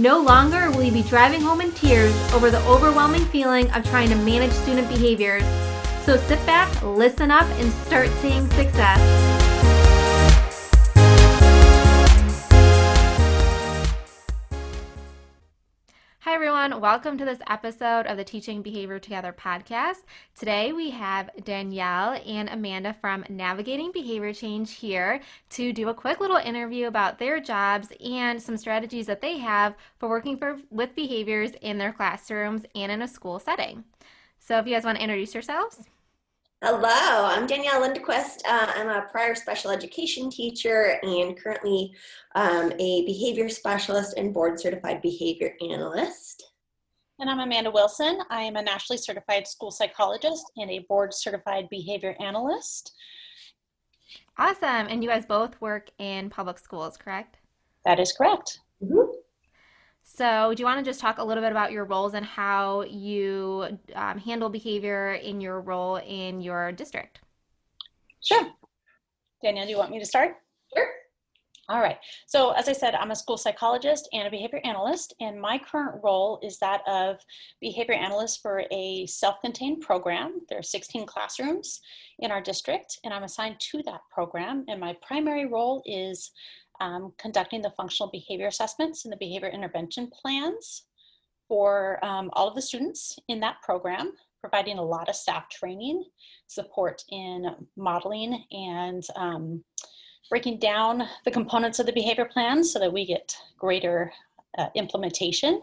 No longer will you be driving home in tears over the overwhelming feeling of trying to manage student behaviors. So sit back, listen up, and start seeing success. Everyone. Welcome to this episode of the Teaching Behavior Together podcast. Today we have Danielle and Amanda from Navigating Behavior Change here to do a quick little interview about their jobs and some strategies that they have for working for, with behaviors in their classrooms and in a school setting. So, if you guys want to introduce yourselves. Hello, I'm Danielle Lindequist. Uh, I'm a prior special education teacher and currently um, a behavior specialist and board certified behavior analyst. And I'm Amanda Wilson. I am a nationally certified school psychologist and a board certified behavior analyst. Awesome. And you guys both work in public schools, correct? That is correct. Mm-hmm. So, do you want to just talk a little bit about your roles and how you um, handle behavior in your role in your district? Sure. Danielle, do you want me to start? All right. So, as I said, I'm a school psychologist and a behavior analyst, and my current role is that of behavior analyst for a self contained program. There are 16 classrooms in our district, and I'm assigned to that program. And my primary role is um, conducting the functional behavior assessments and the behavior intervention plans for um, all of the students in that program, providing a lot of staff training, support in modeling and um, breaking down the components of the behavior plan so that we get greater uh, implementation.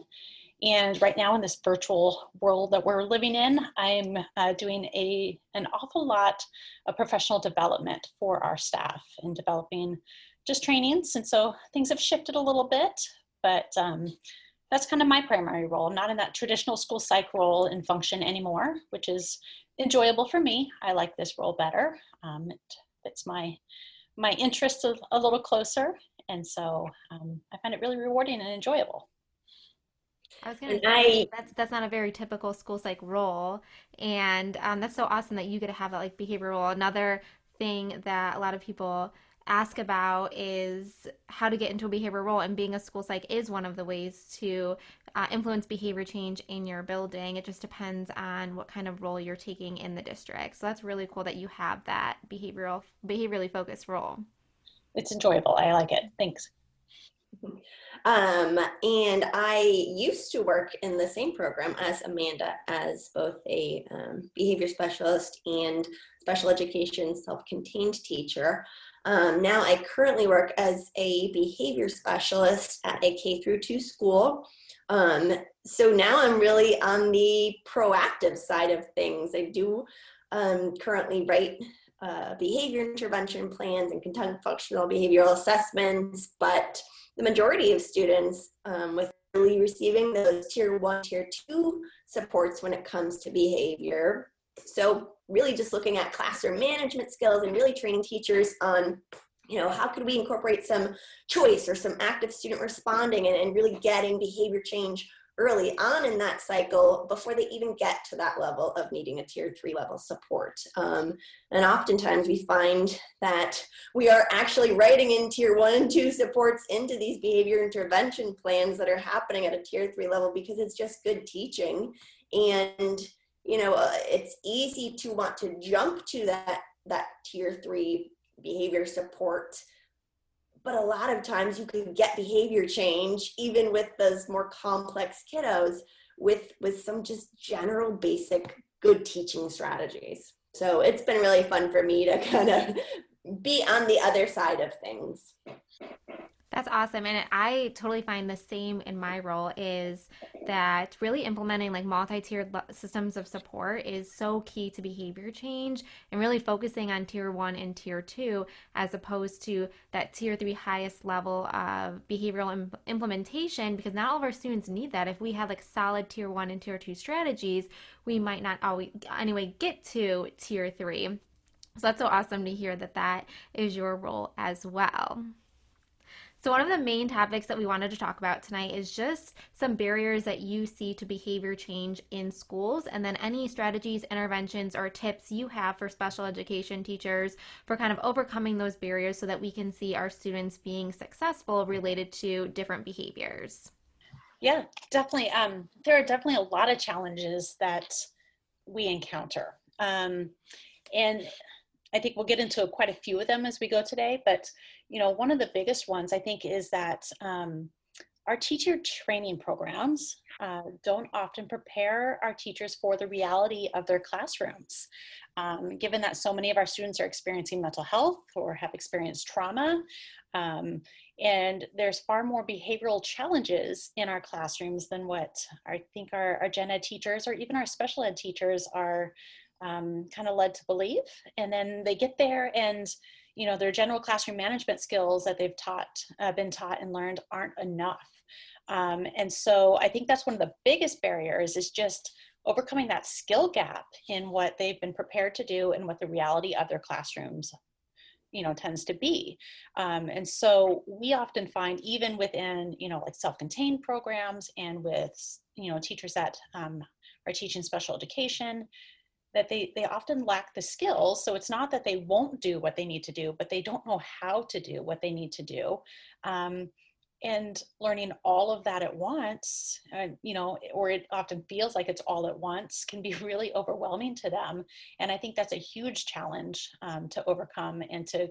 And right now in this virtual world that we're living in, I'm uh, doing a, an awful lot of professional development for our staff and developing just trainings. And so things have shifted a little bit, but um, that's kind of my primary role. I'm not in that traditional school psych role and function anymore, which is enjoyable for me. I like this role better. Um, it fits my my interests a, a little closer, and so um, I find it really rewarding and enjoyable. I was going to say that's that's not a very typical school psych role, and um, that's so awesome that you get to have that like behavior role. Another thing that a lot of people ask about is how to get into a behavior role and being a school psych is one of the ways to uh, influence behavior change in your building. It just depends on what kind of role you're taking in the district. So that's really cool that you have that behavioral behaviorally focused role. It's enjoyable. I like it. Thanks. Um, and I used to work in the same program as Amanda as both a um, behavior specialist and special education self contained teacher. Um, now I currently work as a behavior specialist at a K through two school. Um, so now I'm really on the proactive side of things. I do um, currently write uh, behavior intervention plans and conduct functional behavioral assessments, but the majority of students um, with really receiving those tier one, tier two supports when it comes to behavior. So really just looking at classroom management skills and really training teachers on you know how could we incorporate some choice or some active student responding and, and really getting behavior change early on in that cycle before they even get to that level of needing a tier three level support. Um, and oftentimes we find that we are actually writing in tier one and two supports into these behavior intervention plans that are happening at a tier three level because it's just good teaching. And you know, uh, it's easy to want to jump to that that tier three behavior support. But a lot of times you can get behavior change even with those more complex kiddos with with some just general basic good teaching strategies. So it's been really fun for me to kind of be on the other side of things that's awesome. And I totally find the same in my role is that really implementing like multi-tiered systems of support is so key to behavior change and really focusing on tier one and tier two as opposed to that tier three highest level of behavioral Im- implementation because not all of our students need that if we have like solid tier one and tier two strategies we might not always anyway get to tier three so that's so awesome to hear that that is your role as well so, one of the main topics that we wanted to talk about tonight is just some barriers that you see to behavior change in schools, and then any strategies, interventions, or tips you have for special education teachers for kind of overcoming those barriers so that we can see our students being successful related to different behaviors. Yeah, definitely. Um, there are definitely a lot of challenges that we encounter. Um, and I think we'll get into quite a few of them as we go today. But you know, one of the biggest ones I think is that um, our teacher training programs uh, don't often prepare our teachers for the reality of their classrooms. Um, given that so many of our students are experiencing mental health or have experienced trauma, um, and there's far more behavioral challenges in our classrooms than what I think our, our gen ed teachers or even our special ed teachers are um, kind of led to believe. And then they get there and you know their general classroom management skills that they've taught uh, been taught and learned aren't enough um, and so i think that's one of the biggest barriers is just overcoming that skill gap in what they've been prepared to do and what the reality of their classrooms you know tends to be um, and so we often find even within you know like self-contained programs and with you know teachers that um, are teaching special education that they they often lack the skills so it's not that they won't do what they need to do but they don't know how to do what they need to do um, and learning all of that at once uh, you know or it often feels like it's all at once can be really overwhelming to them and i think that's a huge challenge um, to overcome and to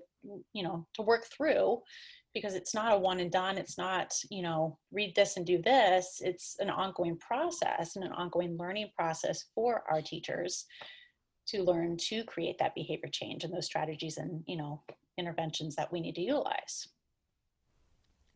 you know to work through because it's not a one and done it's not you know read this and do this it's an ongoing process and an ongoing learning process for our teachers to learn to create that behavior change and those strategies and you know interventions that we need to utilize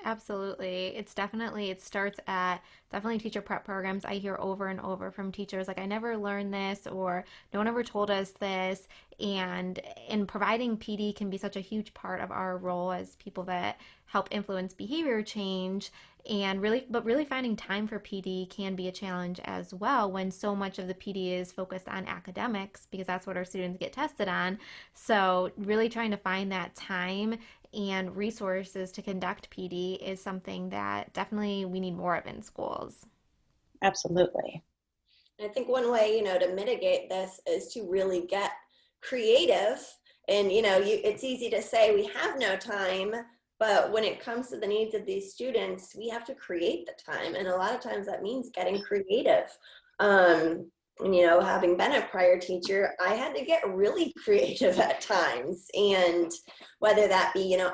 Absolutely. It's definitely, it starts at definitely teacher prep programs. I hear over and over from teachers like, I never learned this, or no one ever told us this. And in providing PD can be such a huge part of our role as people that help influence behavior change and really but really finding time for PD can be a challenge as well when so much of the PD is focused on academics because that's what our students get tested on. So really trying to find that time and resources to conduct PD is something that definitely we need more of in schools. Absolutely. I think one way, you know, to mitigate this is to really get creative. And, you know, you, it's easy to say we have no time, but when it comes to the needs of these students, we have to create the time. And a lot of times that means getting creative. Um, you know, having been a prior teacher, I had to get really creative at times. And whether that be, you know,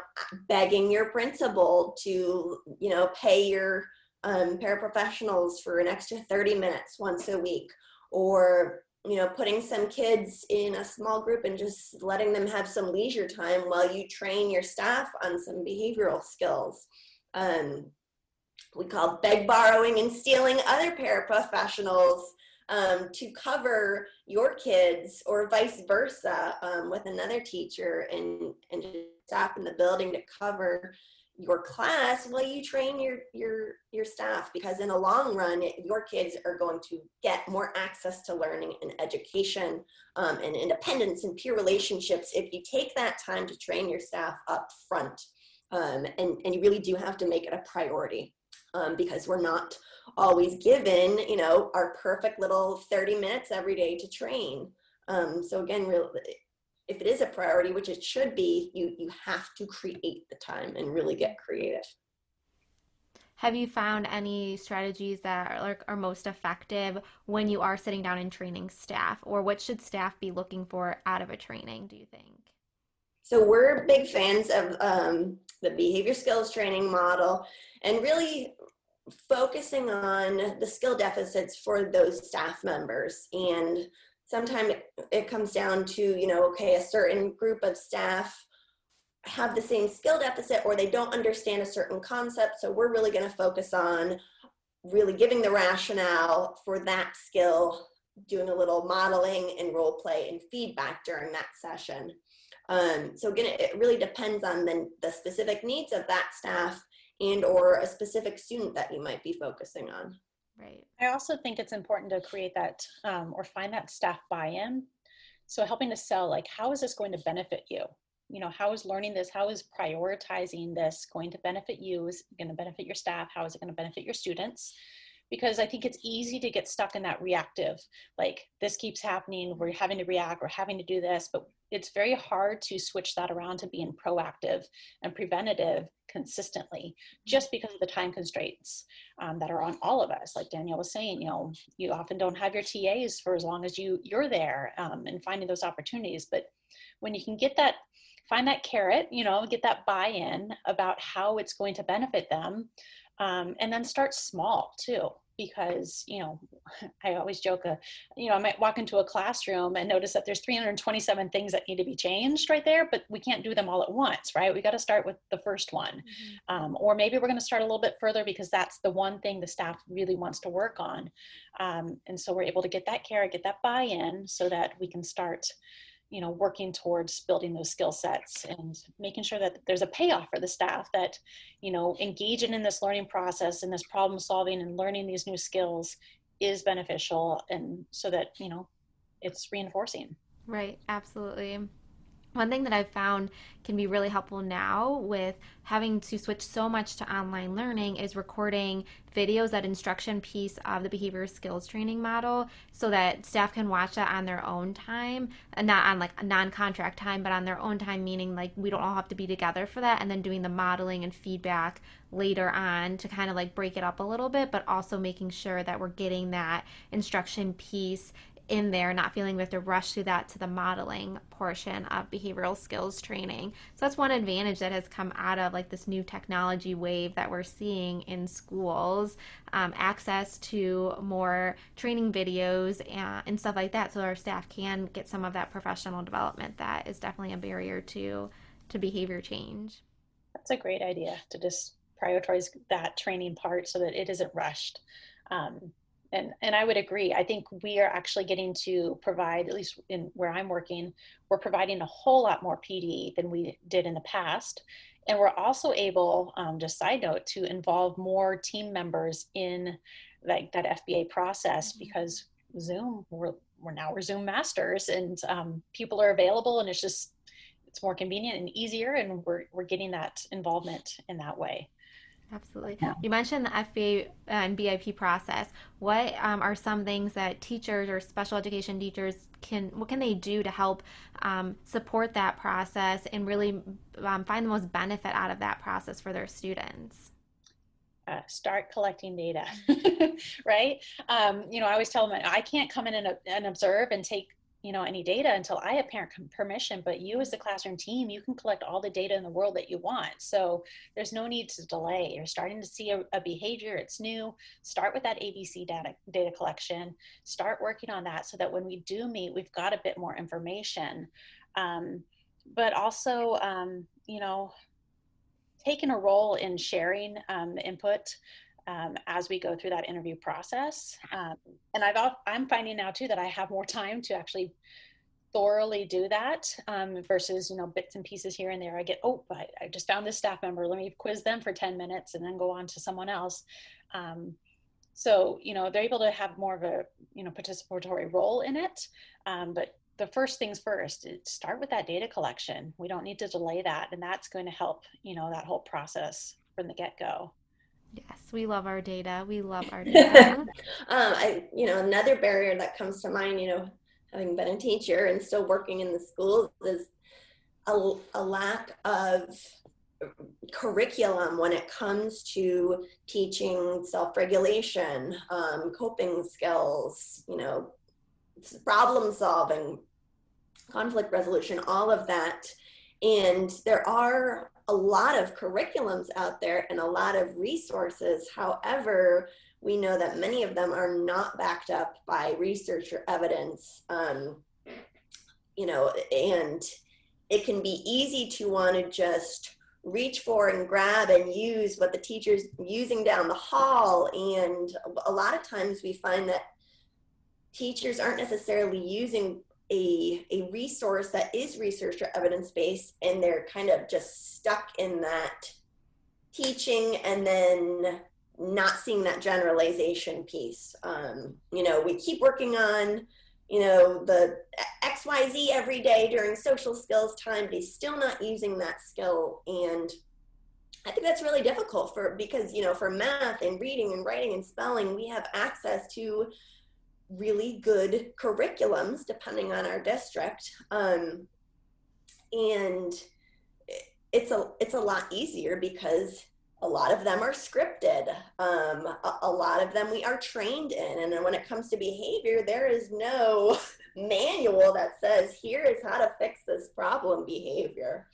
begging your principal to, you know, pay your um, paraprofessionals for an extra 30 minutes once a week, or, you know, putting some kids in a small group and just letting them have some leisure time while you train your staff on some behavioral skills. Um, we call beg, borrowing, and stealing other paraprofessionals um, to cover your kids or vice versa um, with another teacher and, and staff in the building to cover your class while you train your your your staff because in the long run your kids are going to get more access to learning and education um, and independence and peer relationships if you take that time to train your staff up front um, and, and you really do have to make it a priority um, because we're not always given, you know, our perfect little 30 minutes every day to train. Um, so again, real, if it is a priority, which it should be, you you have to create the time and really get creative. Have you found any strategies that are, like, are most effective when you are sitting down and training staff, or what should staff be looking for out of a training? Do you think? So we're big fans of um, the behavior skills training model, and really focusing on the skill deficits for those staff members and sometimes it comes down to you know okay a certain group of staff have the same skill deficit or they don't understand a certain concept so we're really going to focus on really giving the rationale for that skill, doing a little modeling and role play and feedback during that session. Um, so again, it really depends on the, the specific needs of that staff and or a specific student that you might be focusing on. Right. I also think it's important to create that um, or find that staff buy-in. So helping to sell, like, how is this going to benefit you? You know, how is learning this, how is prioritizing this going to benefit you? Is going to benefit your staff? How is it going to benefit your students? Because I think it's easy to get stuck in that reactive, like this keeps happening, we're having to react, we're having to do this, but it's very hard to switch that around to being proactive and preventative consistently just because of the time constraints um, that are on all of us. Like danielle was saying you know you often don't have your tas for as long as you you're there um, and finding those opportunities but when you can get that find that carrot you know get that buy-in about how it's going to benefit them um, and then start small too because you know i always joke uh, you know i might walk into a classroom and notice that there's 327 things that need to be changed right there but we can't do them all at once right? We got to start with the first one. Mm-hmm. um, or maybe we're going to start a little bit further because that's the one thing the staff really wants to work on. Um, and so we're able to get that care get that buy-in so that we can start you know working towards building those skill sets and making sure that there's a payoff for the staff that you know engaging in this learning process and this problem solving and learning these new skills is beneficial and so that you know it's reinforcing. Right absolutely one thing that I've found can be really helpful now with having to switch so much to online learning is recording videos that instruction piece of the behavior skills training model so that staff can watch that on their own time and not on like a non-contract time but on their own time meaning like we don't all have to be together for that and then doing the modeling and feedback later on to kind of like break it up a little bit but also making sure that we're getting that instruction piece in there, not feeling we have to rush through that to the modeling portion of behavioral skills training. So that's one advantage that has come out of like this new technology wave that we're seeing in schools, um, access to more training videos and, and stuff like that, so our staff can get some of that professional development that is definitely a barrier to to behavior change. That's a great idea to just prioritize that training part so that it isn't rushed. Um, and and I would agree. I think we are actually getting to provide, at least in where I'm working, we're providing a whole lot more PD than we did in the past, and we're also able, um, just side note, to involve more team members in like that FBA process mm-hmm. because Zoom, we're we're now we're Zoom masters, and um, people are available, and it's just it's more convenient and easier, and we're we're getting that involvement in that way. Absolutely. Yeah. You mentioned the FBA and BIP process. What um, are some things that teachers or special education teachers can, what can they do to help um, support that process and really um, find the most benefit out of that process for their students? Uh, start collecting data, right? Um, you know, I always tell them I can't come in and, and observe and take you know any data until i have parent permission but you as the classroom team you can collect all the data in the world that you want. So there's no need to delay. You're starting to see a, a behavior. It's new. Start with that abc data data collection. Start working on that so that when we do meet we've got a bit more information. Um, but also um, you know taking a role in sharing um, the input um, as we go through that interview process. Um, and I've I'm finding now too that I have more time to actually thoroughly do that um, versus you know bits and pieces here and there. I get oh I, I, just found this staff member. Let me quiz them for 10 minutes and then go on to someone else. Um, so you know they're able to have more of a you know participatory role in it. Um, but the first things first start with that data collection we don't need to delay that and that's going to help you know that whole process from the get-go Yes, we love our data. We love our data. um, I, you know, another barrier that comes to mind, you know, having been a teacher and still working in the schools is a, a lack of curriculum when it comes to teaching self-regulation, um, coping skills, you know, problem solving, conflict resolution, all of that. And there are a lot of curriculums out there and a lot of resources. However, we know that many of them are not backed up by research or evidence. Um, you know, and it can be easy to want to just reach for and grab and use what the teacher's using down the hall. And a lot of times we find that teachers aren't necessarily using a, a resource that is research or evidence based and they're kind of just stuck in that teaching and then not seeing that generalization piece. Um, you know, we keep working on, you know, the XYZ every day during social skills time, but he's still not using that skill. And I think that's really difficult for because, you know, for math and reading and writing and spelling, we have access to really good curriculums depending on our district. Um, and it's a it's a lot easier because a lot of them are scripted. Um, a, a, lot of them we are trained in. And then when it comes to behavior, there is no manual that says, here is how to fix this problem behavior.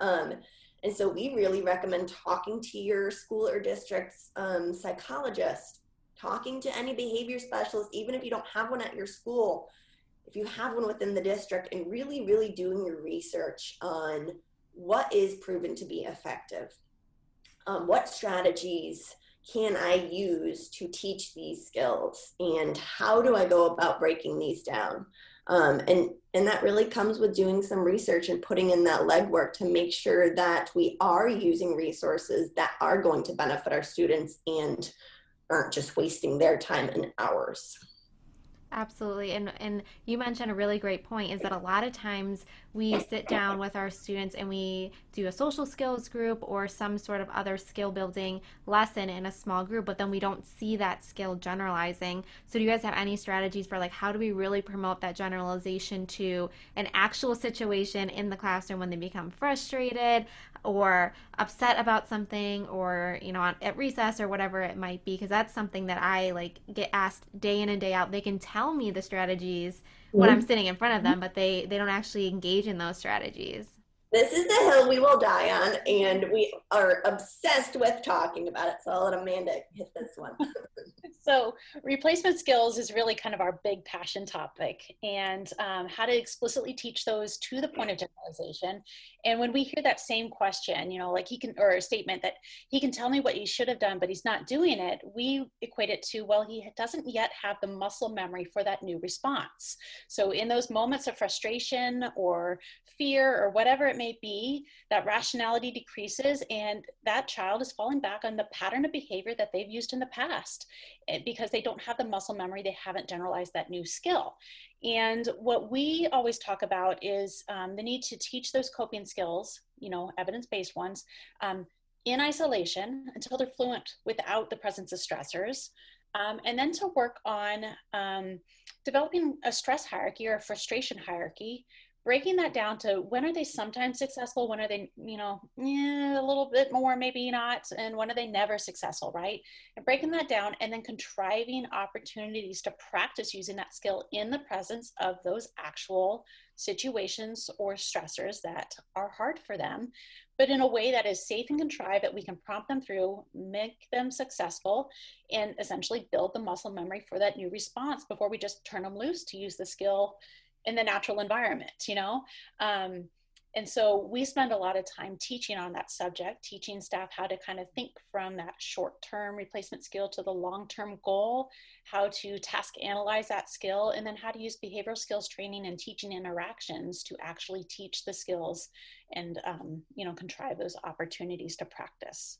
Um, and so we really recommend talking to your school or district's um, psychologist, talking to any behavior specialist, even if you don't have one at your school, if you have one within the district, and really, really doing your research on what is proven to be effective um, what strategies can I use to teach these skills and how do I go about breaking these down? Um, and and that really comes with doing some research and putting in that legwork to make sure that we are using resources that are going to benefit our students and aren't just wasting their time and hours. Absolutely. And and you mentioned a really great point is that a lot of times we sit down with our students and we do a social skills group or some sort of other skill building lesson in a small group, but then we don't see that skill generalizing. So do you guys have any strategies for like how do we really promote that generalization to an actual situation in the classroom when they become frustrated? Or upset about something or you know at recess or whatever it might be because that's something that i like get asked day in and day out. They can tell me the strategies mm-hmm. when i'm sitting in front of them but they they don't actually engage in those strategies this is the hill we will die on, and we are obsessed with talking about it. So I'll let Amanda hit this one. so, replacement skills is really kind of our big passion topic, and um, how to explicitly teach those to the point of generalization. And when we hear that same question, you know, like he can, or a statement that he can tell me what he should have done, but he's not doing it, we equate it to, well, he doesn't yet have the muscle memory for that new response. So, in those moments of frustration or fear or whatever it may be, that rationality decreases and that child is falling back on the pattern of behavior that they've used in the past eh, because they don't have the muscle memory, they haven't generalized that new skill. And what we always talk about is um, the need to teach those coping skills, you know, evidence based ones, um, in isolation until they're fluent without the presence of stressors. Um, and then to work on um, developing a stress hierarchy or a frustration hierarchy breaking that down to when are they sometimes successful when are they you know eh, a little bit more maybe not and when are they never successful right? And breaking that down and then contriving opportunities to practice using that skill in the presence of those actual situations or stressors that are hard for them but in a way that is safe and contrived that we can prompt them through make them successful and essentially build the muscle memory for that new response before we just turn them loose to use the skill in the natural environment, you know? Um, and so we spend a lot of time teaching on that subject, teaching staff how to kind of think from that short term replacement skill to the long term goal, how to task analyze that skill, and then how to use behavioral skills training and teaching interactions to actually teach the skills and, um, you know, contrive those opportunities to practice.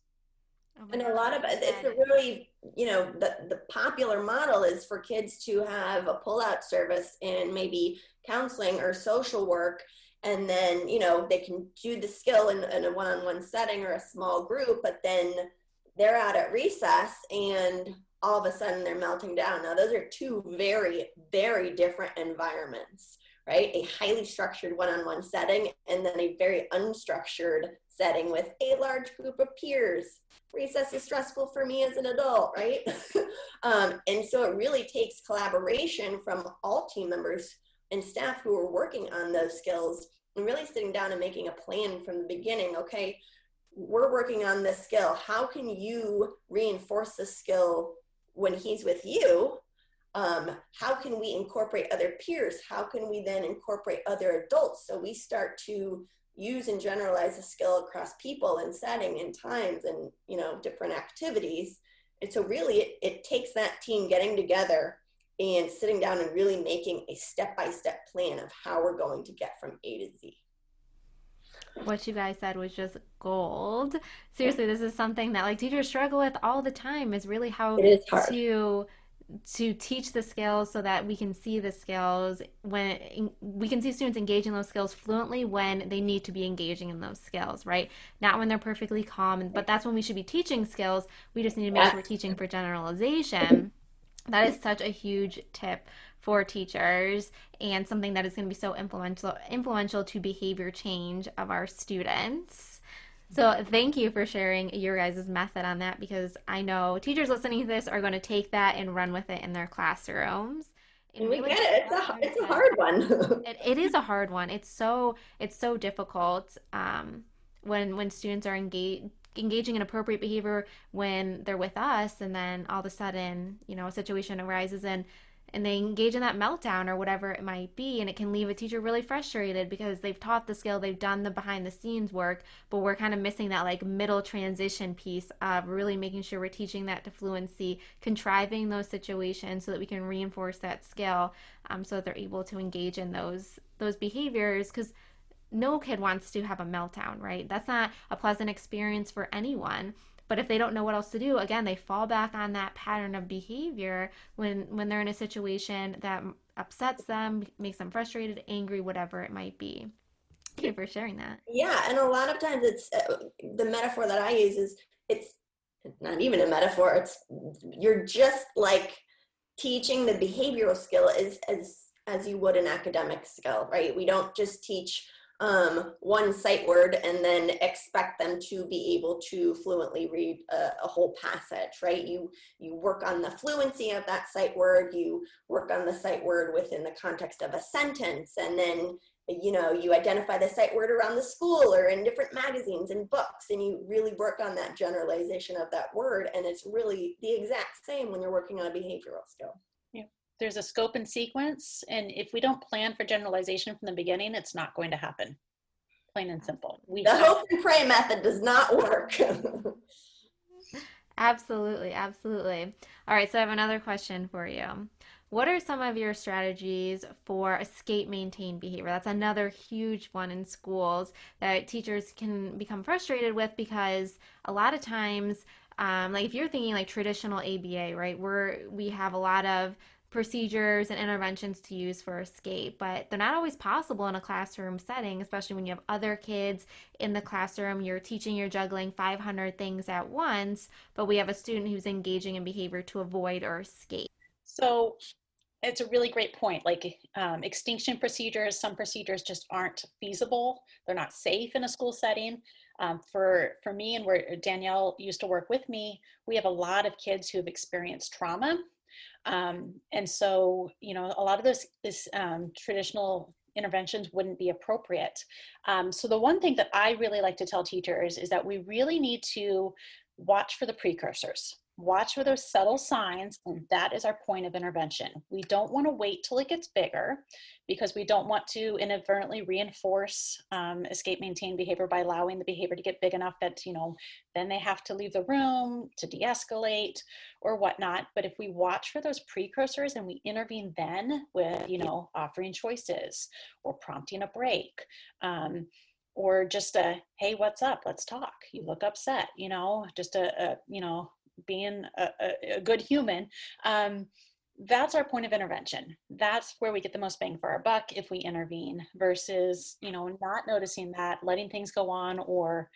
Oh and a lot of it's a really, you know, the, the popular model is for kids to have a pull-out service in maybe counseling or social work. And then, you know, they can do the skill in, in a one-on-one setting or a small group, but then they're out at recess and all of a sudden they're melting down. Now, those are two very, very different environments right? A highly structured one on one setting, and then a very unstructured setting with a large group of peers. Recess is stressful for me as an adult, right? um, and so it really takes collaboration from all team members and staff who are working on those skills and really sitting down and making a plan from the beginning. Okay, we're working on this skill. How can you reinforce the skill when he's with you um, how can we incorporate other peers? How can we then incorporate other adults? So we start to use and generalize a skill across people and setting and times and you know different activities and so really it, it takes that team getting together and sitting down and really making a step-by-step plan of how we're going to get from a to z. What you guys said was just gold. Seriously this is something that like teachers struggle with all the time is really how to to teach the skills so that we can see the skills when we can see students engaging those skills fluently when they need to be engaging in those skills right? Not when they're perfectly calm but that's when we should be teaching skills. We just need to make sure we're teaching for generalization. That is such a huge tip for teachers and something that is going to be so influential influential to behavior change of our students so thank you for sharing your guys' method on that because I know teachers listening to this are going to take that and run with it in their classrooms. And we get it. It's a, it's a hard one. it, it is a hard one. It's so it's so difficult um, when when students are engaged engaging in appropriate behavior when they're with us and then all of a sudden you know a situation arises and and they engage in that meltdown or whatever it might be and it can leave a teacher really frustrated because they've taught the skill they've done the behind the scenes work but we're kind of missing that like middle transition piece of really making sure we're teaching that to fluency contriving those situations so that we can reinforce that skill um, so that they're able to engage in those those behaviors because no kid wants to have a meltdown right? That's not a pleasant experience for anyone but if they don't know what else to do again they fall back on that pattern of behavior when when they're in a situation that upsets them makes them frustrated angry whatever it might be. Thank you for sharing that. Yeah and a lot of times it's uh, the metaphor that i use is it's not even a metaphor it's you're just like teaching the behavioral skill is as as you would an academic skill right? We don't just teach um, one sight word and then expect them to be able to fluently read a, a, whole passage, right? You you work on the fluency of that sight word, you work on the sight word within the context of a sentence, and then you know you identify the sight word around the school or in different magazines and books, and you really work on that generalization of that word, and it's really the exact same when you're working on a behavioral skill there's a scope and sequence and if we don't plan for generalization from the beginning it's not going to happen. Plain and simple. We the hope and pray method does not work. Absolutely absolutely. All right so i have another question for you. What are some of your strategies for escape maintain behavior? That's another huge one in schools that teachers can become frustrated with because a lot of times um, like if you're thinking like traditional aba right where we have a lot of procedures and interventions to use for escape, but they're not always possible in a classroom setting, especially when you have other kids in the classroom. You're teaching, you're juggling 500 things at once, but we have a student who's engaging in behavior to avoid or escape. So it's a really great point. Like um, extinction procedures, some procedures just aren't feasible. They're not safe in a school setting. Um, for for me and where Danielle used to work with me, we have a lot of kids who have experienced trauma um, and so, you know, a lot of those this um, traditional interventions wouldn't be appropriate. Um, so the one thing that I really like to tell teachers is that we really need to watch for the precursors watch for those subtle signs and that is our point of intervention we don't want to wait till it gets bigger because we don't want to inadvertently reinforce um, escape maintain behavior by allowing the behavior to get big enough that you know then they have to leave the room to de-escalate or whatnot. But if we watch for those precursors and we intervene then with you know offering choices or prompting a break um, or just a hey what's up? Let's talk. You look upset you know just a, a you know being a, a, a good human um, that's our point of intervention. That's where we get the most bang for our buck if we intervene versus you know not noticing that letting things go on or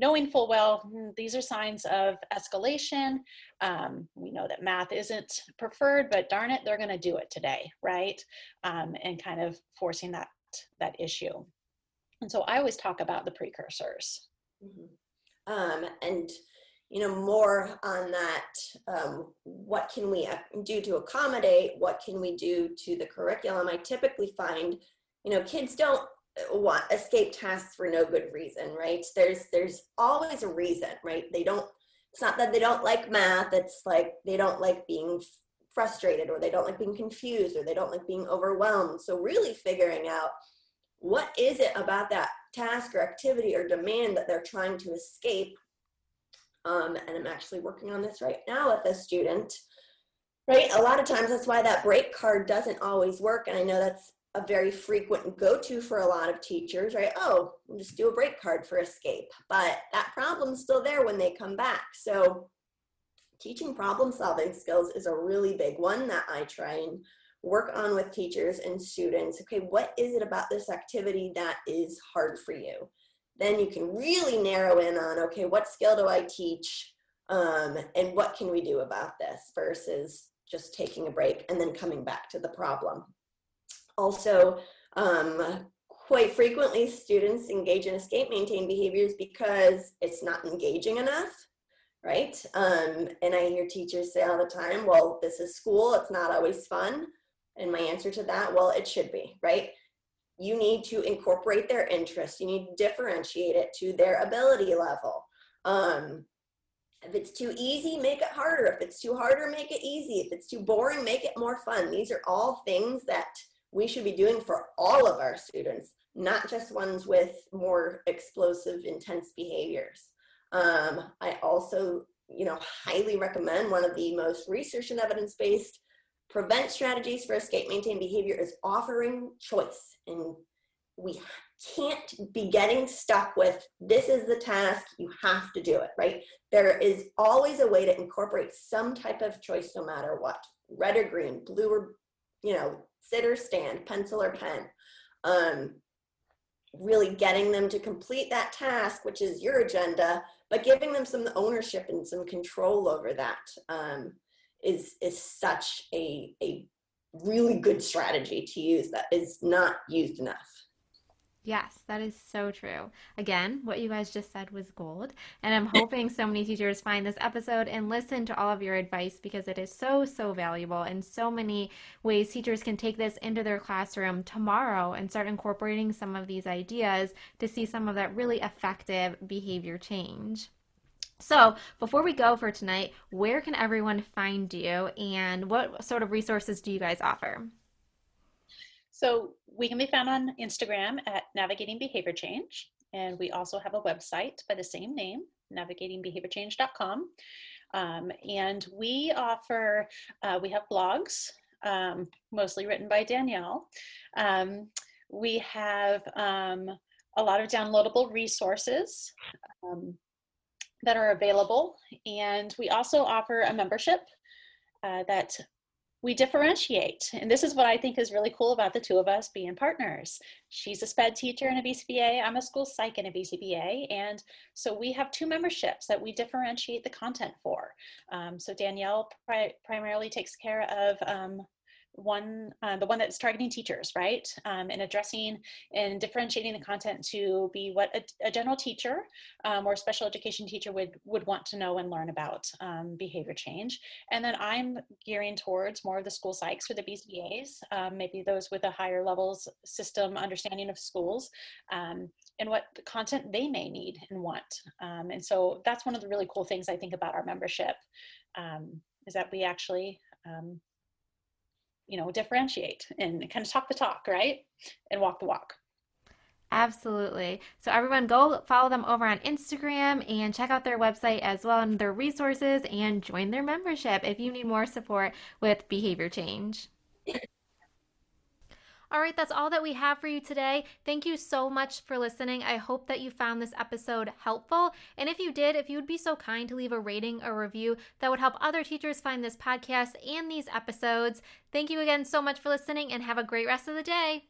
knowing full well hmm, these are signs of escalation. Um, we know that math isn't preferred but darn it they're going to do it today right? Um, and kind of forcing that that issue. And so i always talk about the precursors. Mm-hmm. um, and you know more on that um, what can we do to accommodate? What can we do to the curriculum? I typically find you know kids don't want escape tasks for no good reason right? There's there's always a reason right? They don't it's not that they don't like math it's like they don't like being frustrated or they don't like being confused or they don't like being overwhelmed. So really figuring out what is it about that task or activity or demand that they're trying to escape? Um, and I'm actually working on this right now with a student. Right, a lot of times that's why that break card doesn't always work, and I know that's a very frequent go-to for a lot of teachers, right? Oh, we'll just do a break card for escape, but that problem's still there when they come back. So teaching problem solving skills is a really big one that I try and work on with teachers and students. Okay, what is it about this activity that is hard for you? Then you can really narrow in on, okay, what skill do I teach? Um, and what can we do about this versus just taking a break and then coming back to the problem. Also, um, quite frequently students engage in escape maintain behaviors because it's not engaging enough right? Um, and I hear teachers say all the time, well, this is school, it's not always fun. And my answer to that, well, it should be, right? You need to incorporate their interests, you need to differentiate it to their ability level. Um, if it's too easy, make it harder. If it's too harder, make it easy. If it's too boring, make it more fun. These are all things that we should be doing for all of our students, not just ones with more explosive, intense behaviors. Um, I also, you know, highly recommend one of the most research and evidence-based prevent strategies for escape maintain behavior is offering choice. And we can't be getting stuck with this is the task, you have to do it, right? There is always a way to incorporate some type of choice no matter what. Red or green, blue or, you know, sit or stand, pencil or pen. Um, really getting them to complete that task, which is your agenda, but giving them some ownership and some control over that um, is is such a a really good strategy to use that is not used enough. Yes, that is so true. Again, what you guys just said was gold. And I'm hoping so many teachers find this episode and listen to all of your advice because it is so, so valuable and so many ways teachers can take this into their classroom tomorrow and start incorporating some of these ideas to see some of that really effective behavior change. So, before we go for tonight, where can everyone find you and what sort of resources do you guys offer? So we can be found on Instagram at Navigating Behavior Change. And we also have a website by the same name, navigatingbehaviorchange.com. Um, and we offer, uh, we have blogs, um, mostly written by Danielle. Um, we have um, a lot of downloadable resources um, that are available. And we also offer a membership uh, that we differentiate. And this is what I think is really cool about the two of us being partners. She's a SPED teacher and a BCBA. I'm a school psych and a BCBA. And so we have two memberships that we differentiate the content for. Um, so Danielle pri primarily takes care of um, one, uh, the one that's targeting teachers, right? Um, and addressing and differentiating the content to be what a, a general teacher um, or special education teacher would, would want to know and learn about um, behavior change. And then I'm gearing towards more of the school psychs or the BCAs, um, maybe those with a higher levels system understanding of schools um, and what the content they may need and want. Um, and so that's one of the really cool things I think about our membership is that we actually um, you know, differentiate and kind of talk the talk, right? And walk the walk. Absolutely. So, everyone, go follow them over on Instagram and check out their website as well and their resources and join their membership if you need more support with behavior change. All right, that's all that we have for you today. Thank you so much for listening. I hope that you found this episode helpful. And if you did, if you would be so kind to leave a rating or review, that would help other teachers find this podcast and these episodes. Thank you again so much for listening and have a great rest of the day.